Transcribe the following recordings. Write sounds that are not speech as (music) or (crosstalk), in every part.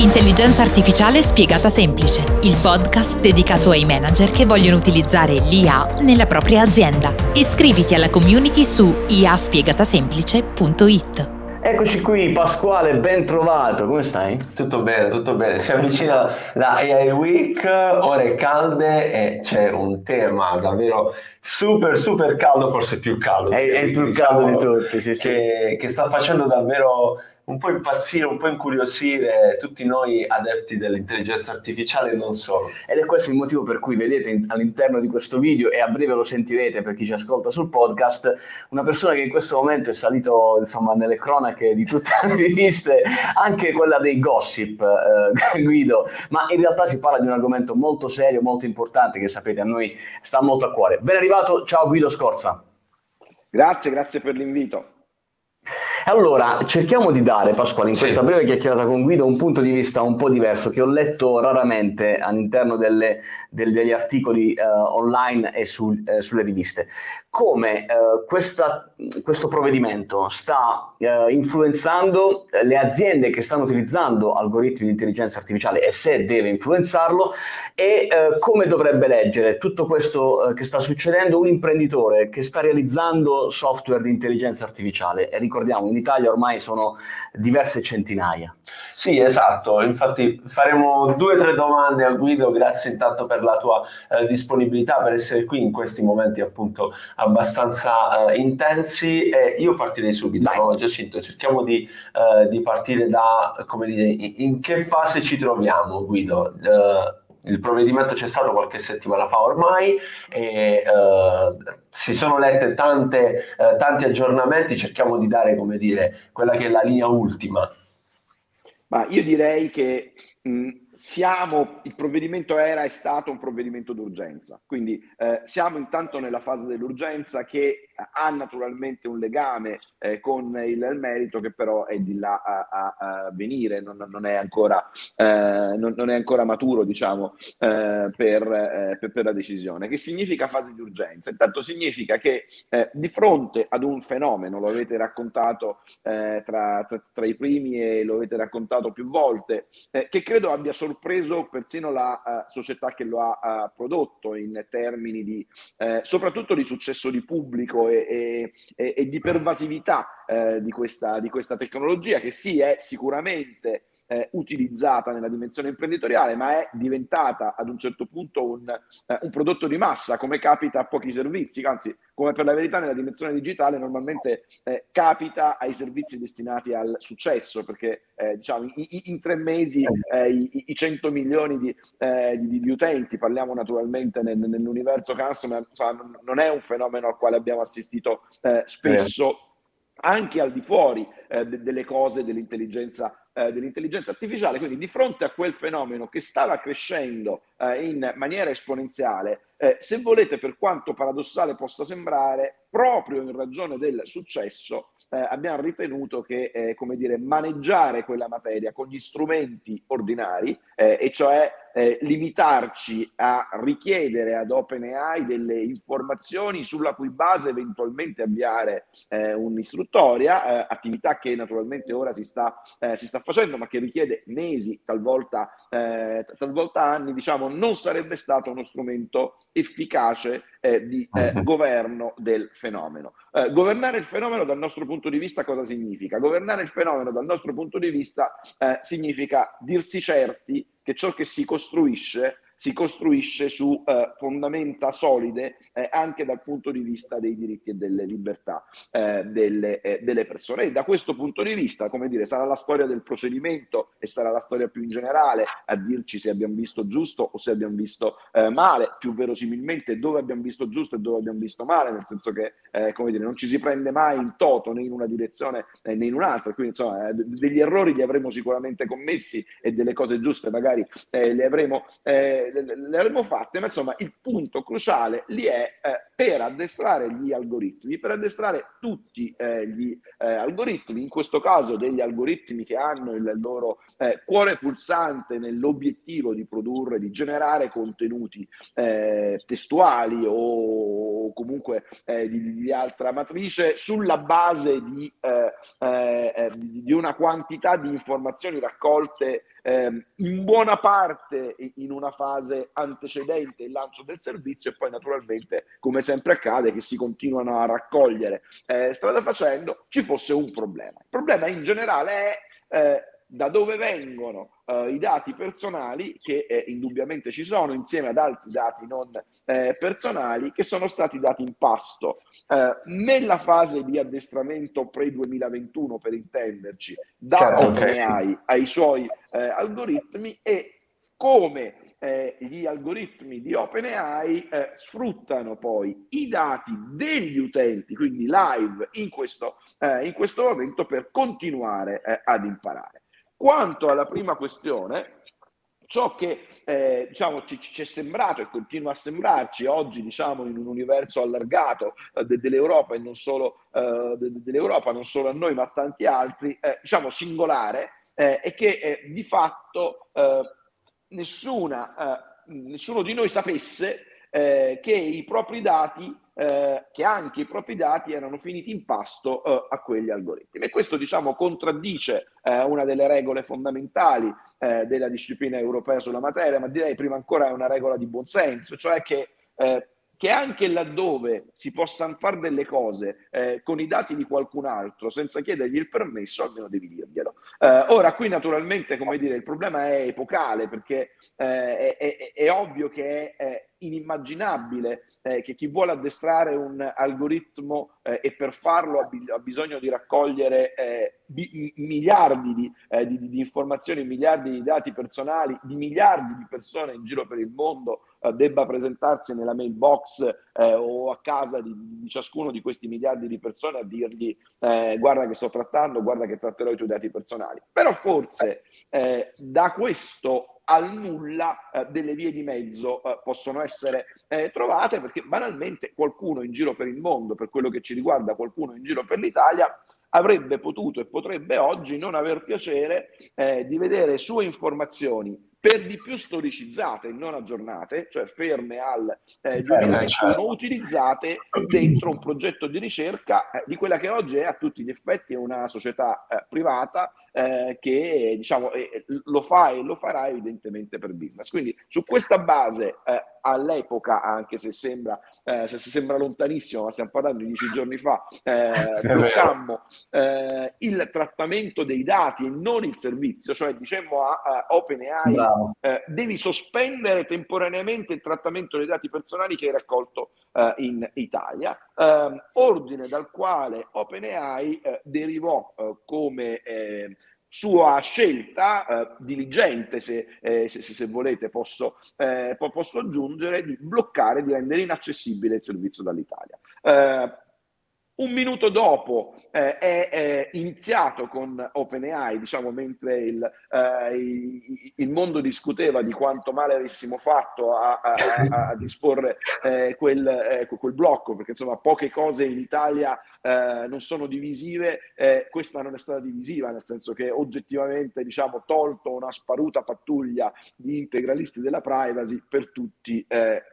Intelligenza artificiale spiegata semplice, il podcast dedicato ai manager che vogliono utilizzare l'IA nella propria azienda. Iscriviti alla community su iaspiegatasemplice.it. Eccoci qui Pasquale, ben trovato, come stai? Tutto bene, tutto bene. Si avvicina la AI Week, ore calde e c'è un tema davvero super super caldo, forse più caldo. È, è il più diciamo, caldo di tutti, sì, sì. Che, che sta facendo davvero un po' impazzire, un po' incuriosire tutti noi adepti dell'intelligenza artificiale e non solo. Ed è questo il motivo per cui vedete all'interno di questo video, e a breve lo sentirete per chi ci ascolta sul podcast, una persona che in questo momento è salito insomma, nelle cronache di tutte le riviste, anche quella dei gossip, eh, Guido, ma in realtà si parla di un argomento molto serio, molto importante, che sapete a noi sta molto a cuore. Ben arrivato, ciao Guido Scorza. Grazie, grazie per l'invito. Allora, cerchiamo di dare, Pasquale, in sì. questa breve chiacchierata con Guido, un punto di vista un po' diverso che ho letto raramente all'interno delle, del, degli articoli uh, online e sul, uh, sulle riviste. Come uh, questa, questo provvedimento sta influenzando le aziende che stanno utilizzando algoritmi di intelligenza artificiale e se deve influenzarlo e come dovrebbe leggere tutto questo che sta succedendo un imprenditore che sta realizzando software di intelligenza artificiale. E ricordiamo, in Italia ormai sono diverse centinaia. Sì, esatto, infatti faremo due o tre domande a Guido, grazie intanto per la tua eh, disponibilità, per essere qui in questi momenti appunto abbastanza eh, intensi e io partirei subito, no? Giacinto, cerchiamo di, eh, di, partire da, come dire, in che fase ci troviamo Guido? Il provvedimento c'è stato qualche settimana fa ormai e uh, si sono lette tante, uh, tanti aggiornamenti, cerchiamo di dare, come dire, quella che è la linea ultima. Ma io direi che mh, siamo, il provvedimento era e stato un provvedimento d'urgenza, quindi eh, siamo intanto nella fase dell'urgenza che ha naturalmente un legame eh, con il, il, merito che però è di là a, a, a venire, non, non, è ancora, eh, non, non, è ancora, maturo diciamo eh, per, eh, per, per, la decisione. Che significa fase di urgenza? Intanto significa che eh, di fronte ad un fenomeno, lo avete raccontato tra, tra, tra, i primi e lo avete raccontato più volte, che credo abbia sorpreso sorpreso persino la uh, società che lo ha uh, prodotto in termini di uh, soprattutto di successo di pubblico e, e, e di pervasività di questa, di, questa, tecnologia che sì è sicuramente eh, utilizzata nella dimensione imprenditoriale, ma è diventata ad un certo punto un, eh, un, prodotto di massa, come capita a pochi servizi, anzi, come per la verità nella dimensione digitale normalmente eh, capita ai servizi destinati al successo, perché eh, diciamo, in, in, tre mesi eh, i, i, 100 milioni di, eh, di, di, utenti, parliamo naturalmente nel, nell'universo customer, non è un fenomeno al quale abbiamo assistito spesso anche al di fuori eh, de- delle cose dell'intelligenza, eh, dell'intelligenza, artificiale. Quindi di fronte a quel fenomeno che stava crescendo eh, in maniera esponenziale, eh, se volete, per quanto paradossale possa sembrare, proprio in ragione del successo, eh, abbiamo ritenuto che, eh, come dire, maneggiare quella materia con gli strumenti ordinari, e cioè eh, limitarci a richiedere ad OpenAI delle informazioni sulla cui base eventualmente avviare eh, un'istruttoria, eh, attività che naturalmente ora si sta, si sta, facendo, ma che richiede mesi, talvolta, talvolta anni, diciamo, non sarebbe stato uno strumento efficace di uh-huh. governo del fenomeno. governare il fenomeno dal nostro punto di vista cosa significa? Governare il fenomeno dal nostro punto di vista eh, significa dirsi certi che ciò che si costruisce si costruisce su eh, fondamenta solide eh, anche dal punto di vista dei diritti e delle libertà eh, delle, eh, delle, persone. E da questo punto di vista, come dire, sarà la storia del procedimento e sarà la storia più in generale a dirci se abbiamo visto giusto o se abbiamo visto eh, male, più verosimilmente dove abbiamo visto giusto e dove abbiamo visto male, nel senso che, eh, come dire, non ci si prende mai in toto né in una direzione né in un'altra, quindi insomma degli errori li avremo sicuramente commessi e delle cose giuste magari le avremo le, le avremmo fatte, ma insomma il punto cruciale lì è eh, per addestrare gli algoritmi, per addestrare tutti eh, gli eh, algoritmi, in questo caso degli algoritmi che hanno il loro eh, cuore pulsante nell'obiettivo di produrre, di generare contenuti eh, testuali o o comunque eh, di, di, altra matrice sulla base di, eh, eh, di, di, una quantità di informazioni raccolte ehm, in buona parte in una fase antecedente il lancio del servizio e poi naturalmente, come sempre accade, che si continuano a raccogliere eh, strada facendo, ci fosse un problema. Il problema in generale è eh, da dove vengono uh, i dati personali, che eh, indubbiamente ci sono, insieme ad altri dati non eh, personali, che sono stati dati in pasto uh, nella fase di addestramento pre-2021, per intenderci, da certo, OpenAI okay. ai suoi eh, algoritmi e come eh, gli algoritmi di OpenAI eh, sfruttano poi i dati degli utenti, quindi live in questo, eh, in questo momento, per continuare eh, ad imparare. Quanto alla prima questione, ciò che eh, diciamo, ci, ci, è sembrato e continua a sembrarci oggi diciamo, in un universo allargato eh, de, dell'Europa e non solo eh, de, dell'Europa, non solo a noi ma a tanti altri, eh, diciamo singolare, eh, è che eh, di fatto nessuna, nessuno di noi sapesse che i propri dati eh, che anche i propri dati erano finiti in pasto eh, a quegli algoritmi. E questo diciamo contraddice eh, una delle regole fondamentali eh, della disciplina europea sulla materia, ma direi prima ancora è una regola di buonsenso, cioè che eh, che anche laddove si possano fare delle cose eh, con i dati di qualcun altro senza chiedergli il permesso, almeno devi dirglielo. Eh, ora, qui naturalmente, come dire, il problema è epocale perché eh, è, è, è, ovvio che è inimmaginabile eh, che chi vuole addestrare un algoritmo eh, e per farlo ha, bi- ha, bisogno di raccogliere eh, bi- miliardi di, di, di informazioni, miliardi di dati personali di miliardi di persone in giro per il mondo eh, debba presentarsi nella mailbox eh, o a casa di, di, ciascuno di questi miliardi di persone a dirgli eh, guarda che sto trattando, guarda che tratterò i tuoi dati personali. Però forse eh, da questo al nulla eh, delle vie di mezzo eh, possono essere eh, trovate perché banalmente qualcuno in giro per il mondo, per quello che ci riguarda, qualcuno in giro per l'Italia avrebbe potuto e potrebbe oggi non aver piacere eh, di vedere sue informazioni per di più storicizzate, non aggiornate, cioè ferme al eh, 2021, certo. utilizzate dentro un progetto di ricerca eh, di quella che oggi è a tutti gli effetti una società eh, privata eh, che diciamo, eh, lo fa e lo farà evidentemente per business. Quindi su questa base eh, all'epoca, anche se sembra, eh, se sembra lontanissimo, ma stiamo parlando di dieci giorni fa, eh, (laughs) bloccammo eh, il trattamento dei dati e non il servizio, cioè dicemmo a, a OpenAI eh, devi sospendere temporaneamente il trattamento dei dati personali che hai raccolto eh, in Italia, ehm, ordine dal quale OpenAI eh, derivò come sua scelta eh, diligente, se, eh, se, se, volete posso, eh, posso, aggiungere, di bloccare, di rendere inaccessibile il servizio dall'Italia. Un minuto dopo eh, è, è, iniziato con OpenAI, diciamo, mentre il, eh, il, mondo discuteva di quanto male avessimo fatto a, a, a, a (laughs) disporre eh, quel, eh, quel, blocco, perché insomma poche cose in Italia eh, non sono divisive, eh, questa non è stata divisiva, nel senso che oggettivamente, diciamo, tolto una sparuta pattuglia di integralisti della privacy, per tutti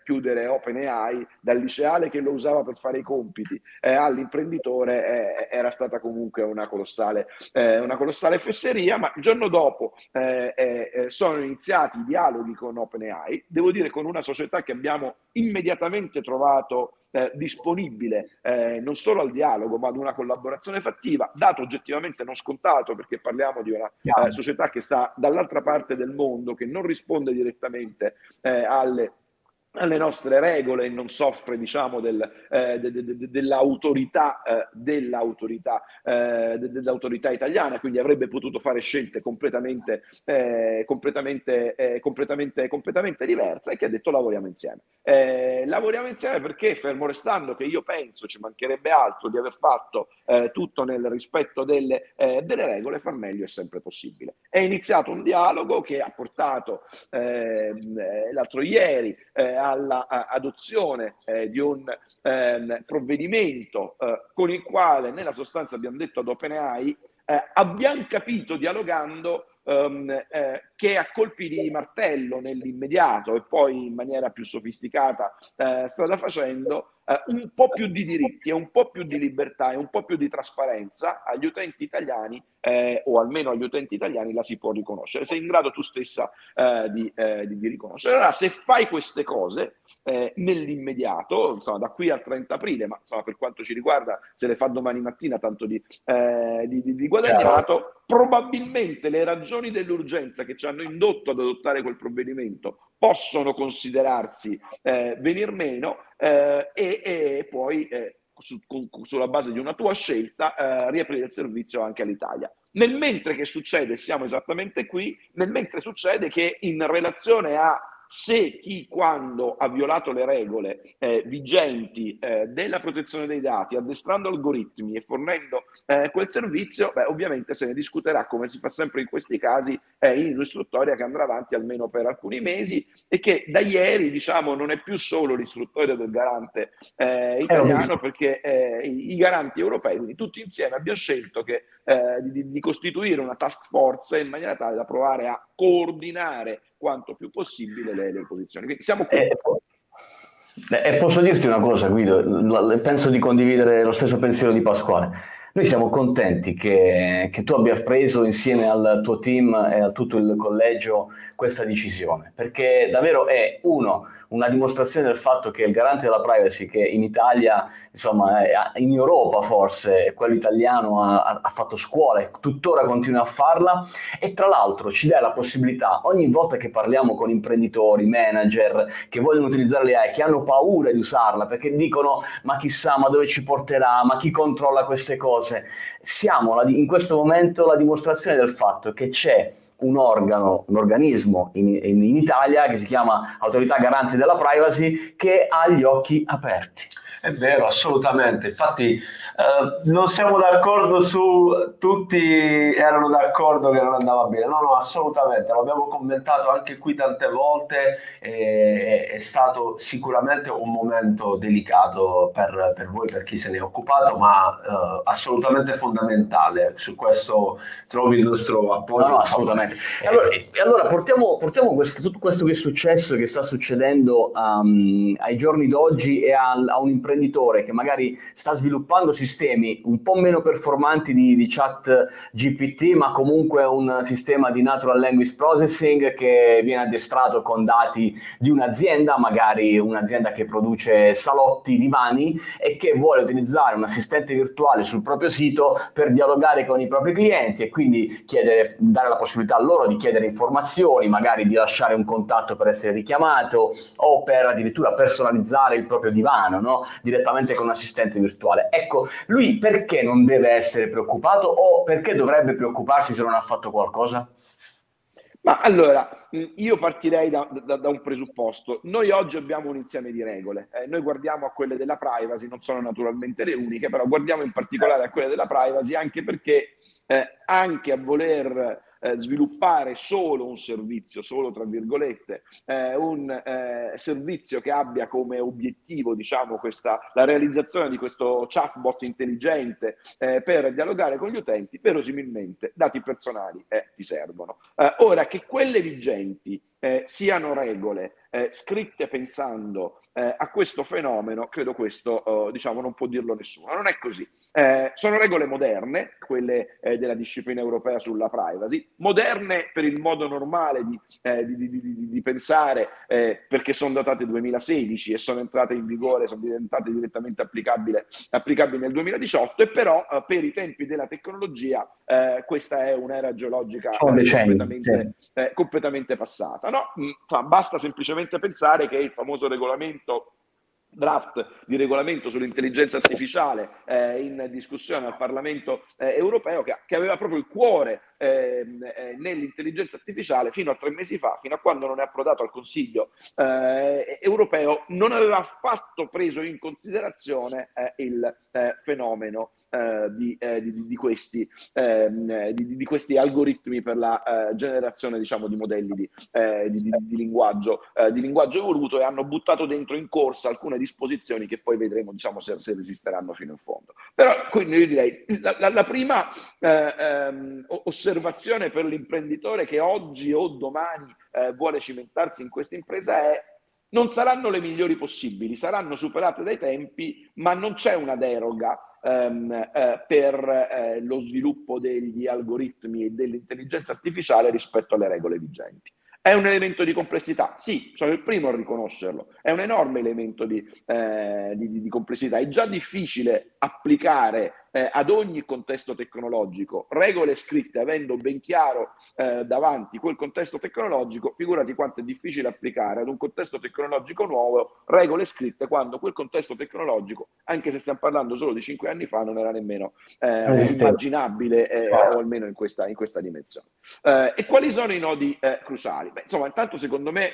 chiudere OpenAI dal liceale che lo usava per fare i compiti all'impresa imprenditore eh, era stata comunque una colossale, eh, una colossale fesseria, ma il giorno dopo eh, eh, eh, sono iniziati i dialoghi con OpenAI, devo dire con una società che abbiamo immediatamente trovato eh, disponibile eh, non solo al dialogo ma ad una collaborazione fattiva, dato oggettivamente non scontato perché parliamo di una eh, società che sta dall'altra parte del mondo, che non risponde direttamente alle alle nostre regole e non soffre diciamo del, eh, de, de, de, dell'autorità, eh, dell'autorità, eh, dell'autorità italiana quindi avrebbe potuto fare scelte completamente, eh, completamente, eh, completamente, completamente diverse e che ha detto lavoriamo insieme. Eh, lavoriamo insieme perché fermo restando che io penso ci mancherebbe altro di aver fatto tutto nel rispetto delle, delle, regole far meglio è sempre possibile è iniziato un dialogo che ha portato l'altro ieri all'adozione eh, di un eh, provvedimento eh, con il quale nella sostanza abbiamo detto ad OpenAI eh, abbiamo capito dialogando um, eh, che a colpi di martello nell'immediato e poi in maniera più sofisticata eh, strada facendo eh, un po' più di diritti e un po' più di libertà e un po' più di trasparenza agli utenti italiani eh, o almeno agli utenti italiani la si può riconoscere. Sei in grado tu stessa eh, di, eh, di, di riconoscere. Allora, se fai queste cose, eh, nell'immediato, insomma, da qui al 30 aprile, ma insomma, per quanto ci riguarda, se le fa domani mattina, tanto di, eh, di, di guadagnato, probabilmente le ragioni dell'urgenza che ci hanno indotto ad adottare quel provvedimento possono considerarsi eh, venir meno eh, e, e, poi eh, su, con, sulla base di una tua scelta eh, riaprire il servizio anche all'Italia. Nel mentre che succede, siamo esattamente qui, nel mentre succede che in relazione a se chi quando ha violato le regole eh, vigenti eh, della protezione dei dati, addestrando algoritmi e fornendo eh, quel servizio, beh, ovviamente se ne discuterà come si fa sempre in questi casi eh, in un'istruttoria che andrà avanti almeno per alcuni mesi e che da ieri diciamo non è più solo l'istruttoria del garante eh, italiano perché eh, i, i, garanti europei, quindi tutti insieme abbiamo scelto che, di, di costituire una task force in maniera tale da provare a coordinare quanto più possibile le, le posizioni. Quindi siamo qui. Eh, e posso dirti una cosa, Guido, penso di condividere lo stesso pensiero di Pasquale. Noi (laughs) siamo contenti che, che, tu abbia preso insieme al tuo team e a tutto il collegio questa decisione, perché davvero è uno una dimostrazione del fatto che il garante della privacy, che in Italia, insomma, in Europa forse, quello italiano ha, ha fatto scuola e tuttora continua a farla, e tra l'altro ci dà la possibilità, ogni volta che parliamo con imprenditori, manager, che vogliono utilizzare l'AI, che hanno paura di usarla, perché dicono, ma chissà, ma dove ci porterà, ma chi controlla queste cose, siamo in questo momento la dimostrazione del fatto che c'è un organo, un organismo in, in, in Italia che si chiama Autorità Garante della Privacy che ha gli occhi aperti. È vero, assolutamente. Infatti eh, non siamo d'accordo su tutti erano d'accordo che non andava bene. No, no, assolutamente. L'abbiamo commentato anche qui tante volte. E, è stato sicuramente un momento delicato per, per, voi, per chi se ne è occupato, ma eh, assolutamente fondamentale. Su questo trovi il nostro appoggio. No, no assolutamente. E allora, allora portiamo, portiamo questo, tutto questo che è successo, che sta succedendo um, ai giorni d'oggi e a, a un imprenditore imprenditore che magari sta sviluppando sistemi un po' meno performanti di, di chat GPT, ma comunque un sistema di natural language processing che viene addestrato con dati di un'azienda, magari un'azienda che produce salotti, divani e che vuole utilizzare un assistente virtuale sul proprio sito per dialogare con i propri clienti e quindi chiedere, dare la possibilità a loro di chiedere informazioni, magari di lasciare un contatto per essere richiamato o per addirittura personalizzare il proprio divano, no? Direttamente con un assistente virtuale. Ecco, lui perché non deve essere preoccupato o perché dovrebbe preoccuparsi se non ha fatto qualcosa? Ma allora, io partirei da, da, da, un presupposto. Noi oggi abbiamo un insieme di regole. Eh, noi guardiamo a quelle della privacy, non sono naturalmente le uniche, però guardiamo in particolare a quelle della privacy anche perché eh, anche a voler eh, sviluppare solo un servizio, solo tra virgolette, eh, un eh, servizio che abbia come obiettivo, diciamo, questa, la realizzazione di questo chatbot intelligente eh, per dialogare con gli utenti, verosimilmente dati personali eh, ti servono. Ora che quelle vigenti siano regole scritte pensando a questo fenomeno, credo questo, diciamo, non può dirlo nessuno. Non è così. Eh, sono regole moderne, quelle eh, della disciplina europea sulla privacy, moderne per il modo normale di, eh, di, di, di pensare, eh, perché sono datate 2016 e sono entrate in vigore, sono diventate direttamente applicabili, nel 2018, e però eh, per i tempi della tecnologia eh, questa è un'era geologica completamente, completamente, passata. No? Mm, basta semplicemente pensare che il famoso regolamento draft di regolamento sull'intelligenza artificiale eh, in discussione al Parlamento eh, europeo che, che, aveva proprio il cuore ehm, eh, nell'intelligenza artificiale fino a tre mesi fa, fino a quando non è approdato al Consiglio eh, europeo, non aveva affatto preso in considerazione eh, il eh, fenomeno di, di, di, questi, ehm, di, questi, algoritmi per la generazione diciamo, di modelli di, linguaggio, di linguaggio evoluto e hanno buttato dentro in corsa alcune disposizioni che poi vedremo diciamo, se, se resisteranno fino in fondo. Però quindi io direi la, la, la prima eh, ehm, osservazione osservazione per l'imprenditore che oggi o domani eh, vuole cimentarsi in questa impresa è non saranno le migliori possibili, saranno superate dai tempi, ma non c'è una deroga ehm, eh, per eh, lo sviluppo degli algoritmi e dell'intelligenza artificiale rispetto alle regole vigenti. È un elemento di complessità? Sì, sono il primo a riconoscerlo. È un enorme elemento di, eh, di, di complessità. È già difficile applicare eh, ad ogni contesto tecnologico, regole scritte avendo ben chiaro eh, davanti quel contesto tecnologico, figurati quanto è difficile applicare ad un contesto tecnologico nuovo regole scritte quando quel contesto tecnologico, anche se stiamo parlando solo di cinque anni fa, non era nemmeno eh, immaginabile eh, o almeno in questa, in questa dimensione. Eh, e quali sono i nodi eh, cruciali? Beh, insomma, intanto secondo me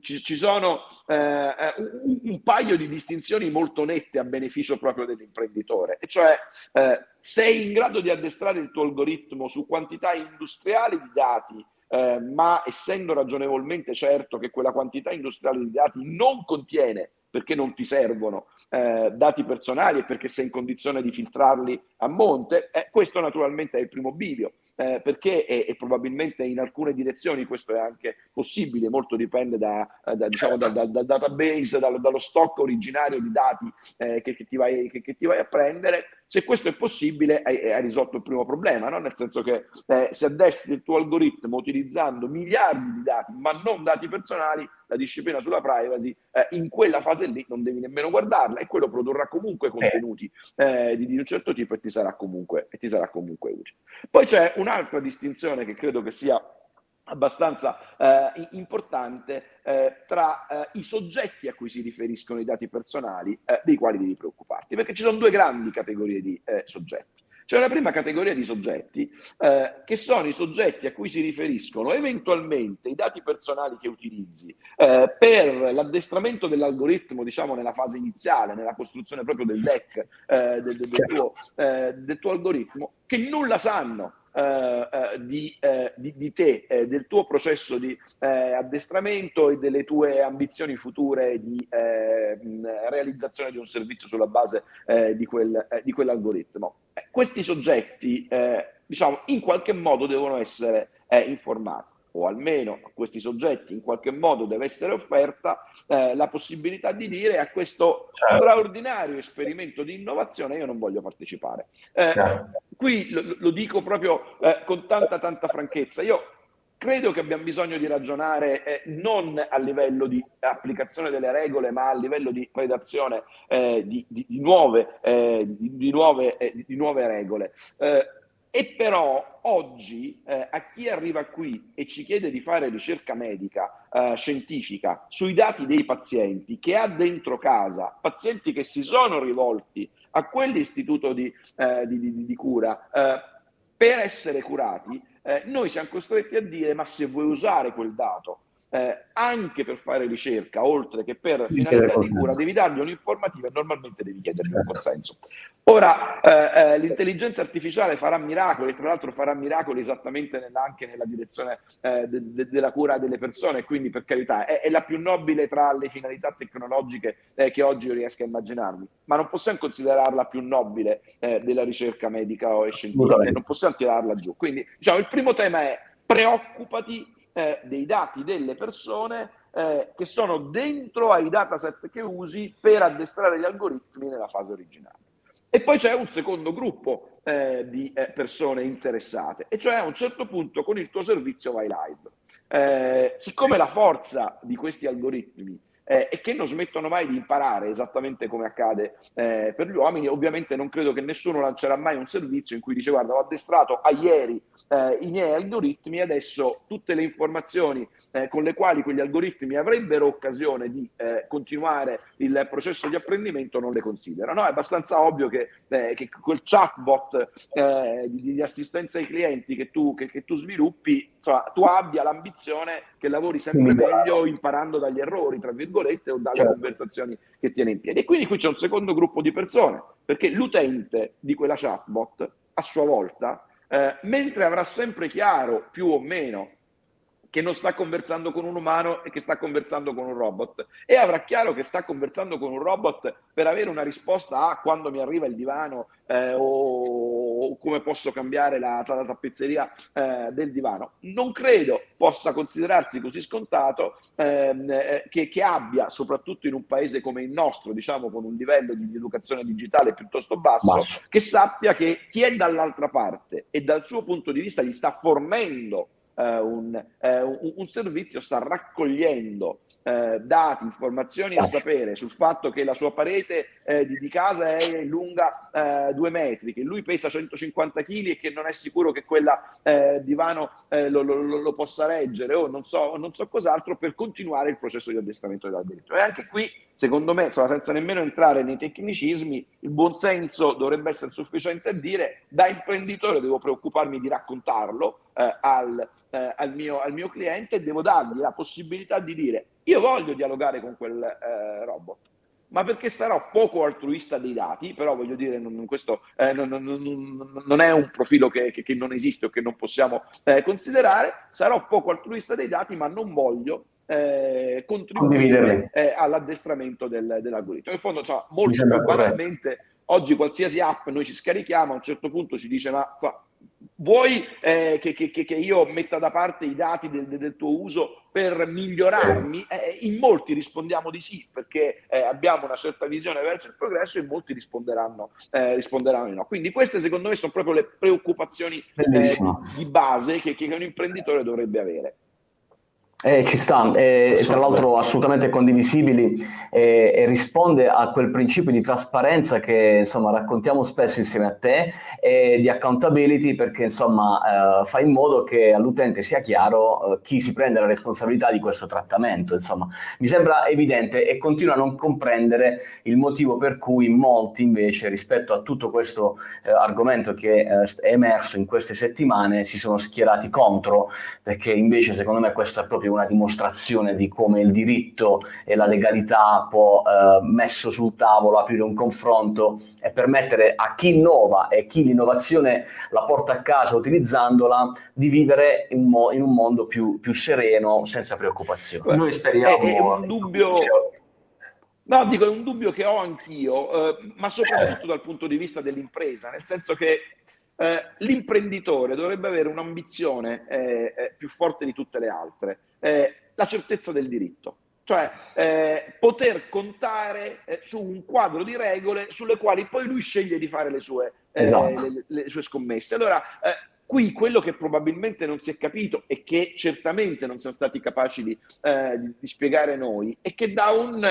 ci, ci, sono un, un paio di distinzioni molto nette a beneficio proprio dell'imprenditore, e cioè eh, sei in grado di addestrare il tuo algoritmo su quantità industriali di dati, eh, ma essendo ragionevolmente certo che quella quantità industriale di dati non contiene perché non ti servono eh, dati personali e perché sei in condizione di filtrarli a monte, eh, questo naturalmente è il primo bivio eh, perché e, e, probabilmente in alcune direzioni questo è anche possibile, molto dipende da, da, diciamo, da, da database, dallo stock originario di dati eh, che, che, ti vai, che, che, ti vai, a prendere. Se questo è possibile hai, hai risolto il primo problema, no? nel senso che eh, se addestri il tuo algoritmo utilizzando miliardi di dati, ma non dati personali, la disciplina sulla privacy, eh, in quella fase lì non devi nemmeno guardarla e quello produrrà comunque contenuti eh, di, di, un certo tipo e ti sarà comunque, e ti sarà comunque utile. Poi c'è un'altra distinzione che credo che sia abbastanza eh, importante eh, tra eh, i soggetti a cui si riferiscono i dati personali eh, dei quali devi preoccuparti, perché ci sono due grandi categorie di eh, soggetti. C'è una prima categoria di soggetti eh, che sono i soggetti a cui si riferiscono eventualmente i dati personali che utilizzi per l'addestramento dell'algoritmo, diciamo nella fase iniziale, nella costruzione proprio del deck eh, del, del, tuo, eh, del tuo algoritmo, che nulla sanno eh, eh, di, eh, di, di, te, eh, del tuo processo di eh, addestramento e delle tue ambizioni future di eh, realizzazione di un servizio sulla base di, quel, di, quell'algoritmo. questi soggetti, diciamo, in qualche modo devono essere informati o almeno a questi soggetti in qualche modo deve essere offerta eh, la possibilità di dire a questo certo. straordinario esperimento di innovazione io non voglio partecipare. Eh, certo. Qui lo, lo, dico proprio eh, con tanta tanta franchezza. Io credo che abbiamo bisogno di ragionare eh, non a livello di applicazione delle regole, ma a livello di redazione eh, di, di, di, nuove, eh, di, nuove, di, nuove, regole. E però oggi eh, a chi arriva qui e ci chiede di fare ricerca medica eh, scientifica sui dati dei pazienti che ha dentro casa, pazienti che si sono rivolti a quell'istituto di, eh, di, di, di cura. Eh, per essere curati, eh, noi siamo costretti a dire ma se vuoi usare quel dato eh, anche per fare ricerca, oltre che per finalità di cura, devi dargli un'informativa e normalmente devi chiedergli un certo. consenso. Ora, eh, eh, l'intelligenza artificiale farà miracoli, tra l'altro farà miracoli esattamente nella, anche nella direzione eh, de, de, della cura delle persone, quindi per carità è, è, la più nobile tra le finalità tecnologiche eh, che oggi io riesco a immaginarmi, ma non possiamo considerarla più nobile eh, della ricerca medica o scientifica, non possiamo tirarla giù. Quindi diciamo, il primo tema è preoccupati eh, dei dati delle persone eh, che sono dentro ai dataset che usi per addestrare gli algoritmi nella fase originale. E poi c'è un secondo gruppo eh, di eh, persone interessate, e cioè a un certo punto con il tuo servizio vai live. Eh, siccome la forza di questi algoritmi eh, e che non smettono mai di imparare, esattamente come accade eh, per gli uomini. Ovviamente non credo che nessuno lancerà mai un servizio in cui dice guarda ho addestrato a ieri eh, i miei algoritmi, adesso tutte le informazioni eh, con le quali quegli algoritmi avrebbero occasione di eh, continuare il processo di apprendimento non le considera. No, è abbastanza ovvio che, eh, che quel chatbot di, di, assistenza ai clienti che tu, che, che tu sviluppi, insomma, tu abbia l'ambizione che lavori sempre meglio imparando dagli errori, tra virgolette, o dalle certo. conversazioni che tiene in piedi. E quindi qui c'è un secondo gruppo di persone, perché l'utente di quella chatbot, a sua volta, eh, mentre avrà sempre chiaro, più o meno, che non sta conversando con un umano e che sta conversando con un robot e avrà chiaro che sta conversando con un robot per avere una risposta a quando mi arriva il divano eh, o, o come posso cambiare la, la tappezzeria eh, del divano. Non credo possa considerarsi così scontato ehm, eh, che, che, abbia, soprattutto in un paese come il nostro, diciamo con un livello di educazione digitale piuttosto basso, basso. che sappia che chi è dall'altra parte e dal suo punto di vista gli sta fornendo eh, un, eh, un, un servizio, sta raccogliendo eh, dati, informazioni e sapere sul fatto che la sua parete eh, di, di, casa è lunga eh, due metri, che lui pesa 150 kg e che non è sicuro che quella eh, divano eh, lo, lo, lo, possa reggere o non so, non so cos'altro per continuare il processo di addestramento dell'algoritmo. E anche qui, secondo me, insomma, senza nemmeno entrare nei tecnicismi, il buonsenso dovrebbe essere sufficiente a dire da imprenditore devo preoccuparmi di raccontarlo eh, al, al, mio, al mio cliente e devo dargli la possibilità di dire io voglio dialogare con quel eh, robot, ma perché sarò poco altruista dei dati, però voglio dire, non, questo eh, non, non, non, è un profilo che, che, che, non esiste o che non possiamo eh, considerare, sarò poco altruista dei dati, ma non voglio eh, contribuire eh, all'addestramento del, dell'algoritmo. In fondo, insomma, molto banalmente, oggi qualsiasi app noi ci scarichiamo, a un certo punto ci dice, ma vuoi eh, che, che, che, io metta da parte i dati del, del tuo uso per migliorarmi? Eh, in molti rispondiamo di sì, perché eh, abbiamo una certa visione verso il progresso e molti risponderanno, eh, risponderanno di no. Quindi queste secondo me sono proprio le preoccupazioni eh, di base che, che un imprenditore dovrebbe avere. Eh, ci sta, eh, tra l'altro assolutamente condivisibili eh, e risponde a quel principio di trasparenza che insomma raccontiamo spesso insieme a te e di accountability perché insomma eh, fa in modo che all'utente sia chiaro eh, chi si prende la responsabilità di questo trattamento. Insomma, mi sembra evidente e continuo a non comprendere il motivo per cui molti invece rispetto a tutto questo eh, argomento che è emerso in queste settimane si sono schierati contro perché invece secondo me questo è proprio una dimostrazione di come il diritto e la legalità può, eh, messo sul tavolo, aprire un confronto e permettere a chi innova e chi l'innovazione la porta a casa utilizzandola di vivere in, mo- in un mondo più, più, sereno, senza preoccupazioni. Noi speriamo... È, è un dubbio... No, dico, è un dubbio che ho anch'io, eh, ma soprattutto dal punto di vista dell'impresa, nel senso che eh, l'imprenditore dovrebbe avere un'ambizione eh, eh più forte di tutte le altre eh, la certezza del diritto, cioè eh, poter contare su un quadro di regole sulle quali poi lui sceglie di fare le sue, esatto. le, le, sue scommesse. Allora, qui quello che probabilmente non si è capito e che certamente non siamo stati capaci di, di, di spiegare noi è che da un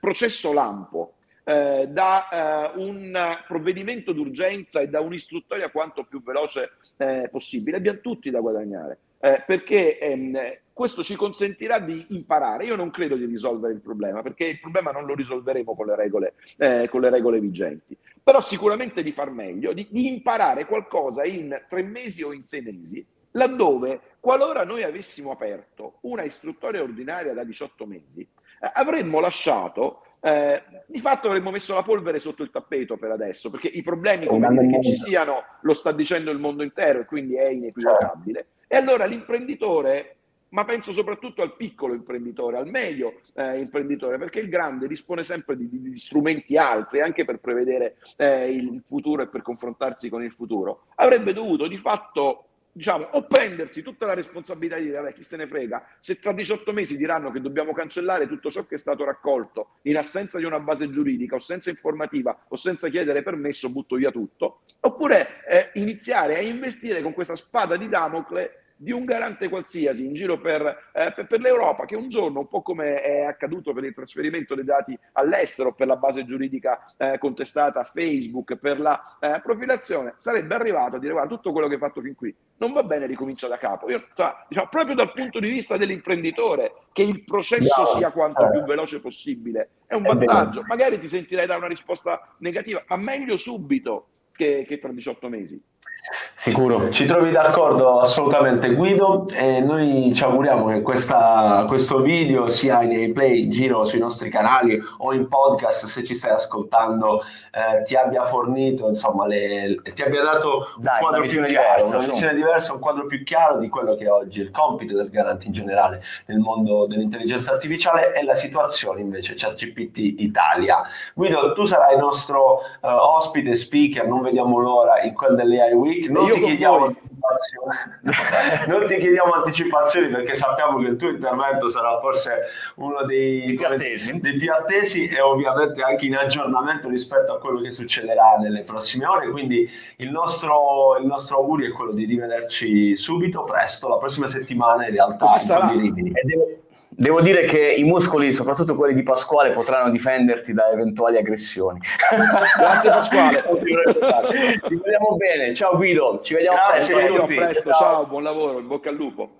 processo lampo, eh, da eh, un provvedimento d'urgenza e da un'istruttoria quanto più veloce eh, possibile. Abbiamo tutti da guadagnare, eh, perché ehm, questo ci consentirà di imparare. Io non credo di risolvere il problema, perché il problema non lo risolveremo con le regole, eh, con le regole vigenti, però sicuramente di far meglio, di, di imparare qualcosa in tre mesi o in sei mesi, laddove qualora noi avessimo aperto una istruttoria ordinaria da 18 mesi, eh, avremmo lasciato eh, di fatto avremmo messo la polvere sotto il tappeto per adesso, perché i problemi come dire, che ci siano lo sta dicendo il mondo intero e quindi è inequivocabile. E allora l'imprenditore, ma penso soprattutto al piccolo imprenditore, al medio eh, imprenditore, perché il grande dispone sempre di, di, di strumenti altri anche per prevedere eh, il futuro e per confrontarsi con il futuro, avrebbe dovuto di fatto diciamo, o prendersi tutta la responsabilità di dire, vabbè, chi se ne frega, se tra 18 mesi diranno che dobbiamo cancellare tutto ciò che è stato raccolto in assenza di una base giuridica o senza informativa o senza chiedere permesso, butto via tutto, oppure eh, iniziare a investire con questa spada di Damocle di un garante qualsiasi in giro per, eh, per, per, l'Europa che un giorno, un po' come è accaduto per il trasferimento dei dati all'estero, per la base giuridica eh, contestata a Facebook, per la eh, profilazione, sarebbe arrivato a dire guarda tutto quello che hai fatto fin qui non va bene, ricomincia da capo. Io, cioè, diciamo, proprio dal punto di vista dell'imprenditore, che il processo sia quanto più veloce possibile, è un vantaggio. Magari ti sentirei dare una risposta negativa, ma meglio subito che, che tra 18 mesi. Sicuro. Ci trovi d'accordo assolutamente Guido e noi ci auguriamo che questa, questo video sia in play in giro sui nostri canali o in podcast se ci stai ascoltando eh, ti abbia fornito insomma le, ti abbia dato Dai, un quadro più chiaro, una visione diversa, un quadro più chiaro di quello che è oggi il compito del garante in generale nel mondo dell'intelligenza artificiale e la situazione invece ChatGPT Italia. Guido, tu sarai il nostro eh, ospite speaker, non vediamo l'ora in quel dell'AI Week. Non ti chiediamo non ti chiediamo anticipazioni perché sappiamo che il tuo intervento sarà forse uno dei, più attesi. dei più attesi e ovviamente anche in aggiornamento rispetto a quello che succederà nelle prossime ore. Quindi il nostro, il nostro augurio è quello di rivederci subito, presto, la prossima settimana in realtà Così in sarà. Devo, dire che i muscoli, soprattutto quelli di Pasquale, potranno difenderti da eventuali aggressioni. Grazie Pasquale. (laughs) Ti vogliamo bene. Ciao Guido, ci vediamo Grazie, presto. Tutti. A presto, ciao, buon lavoro, in bocca al lupo.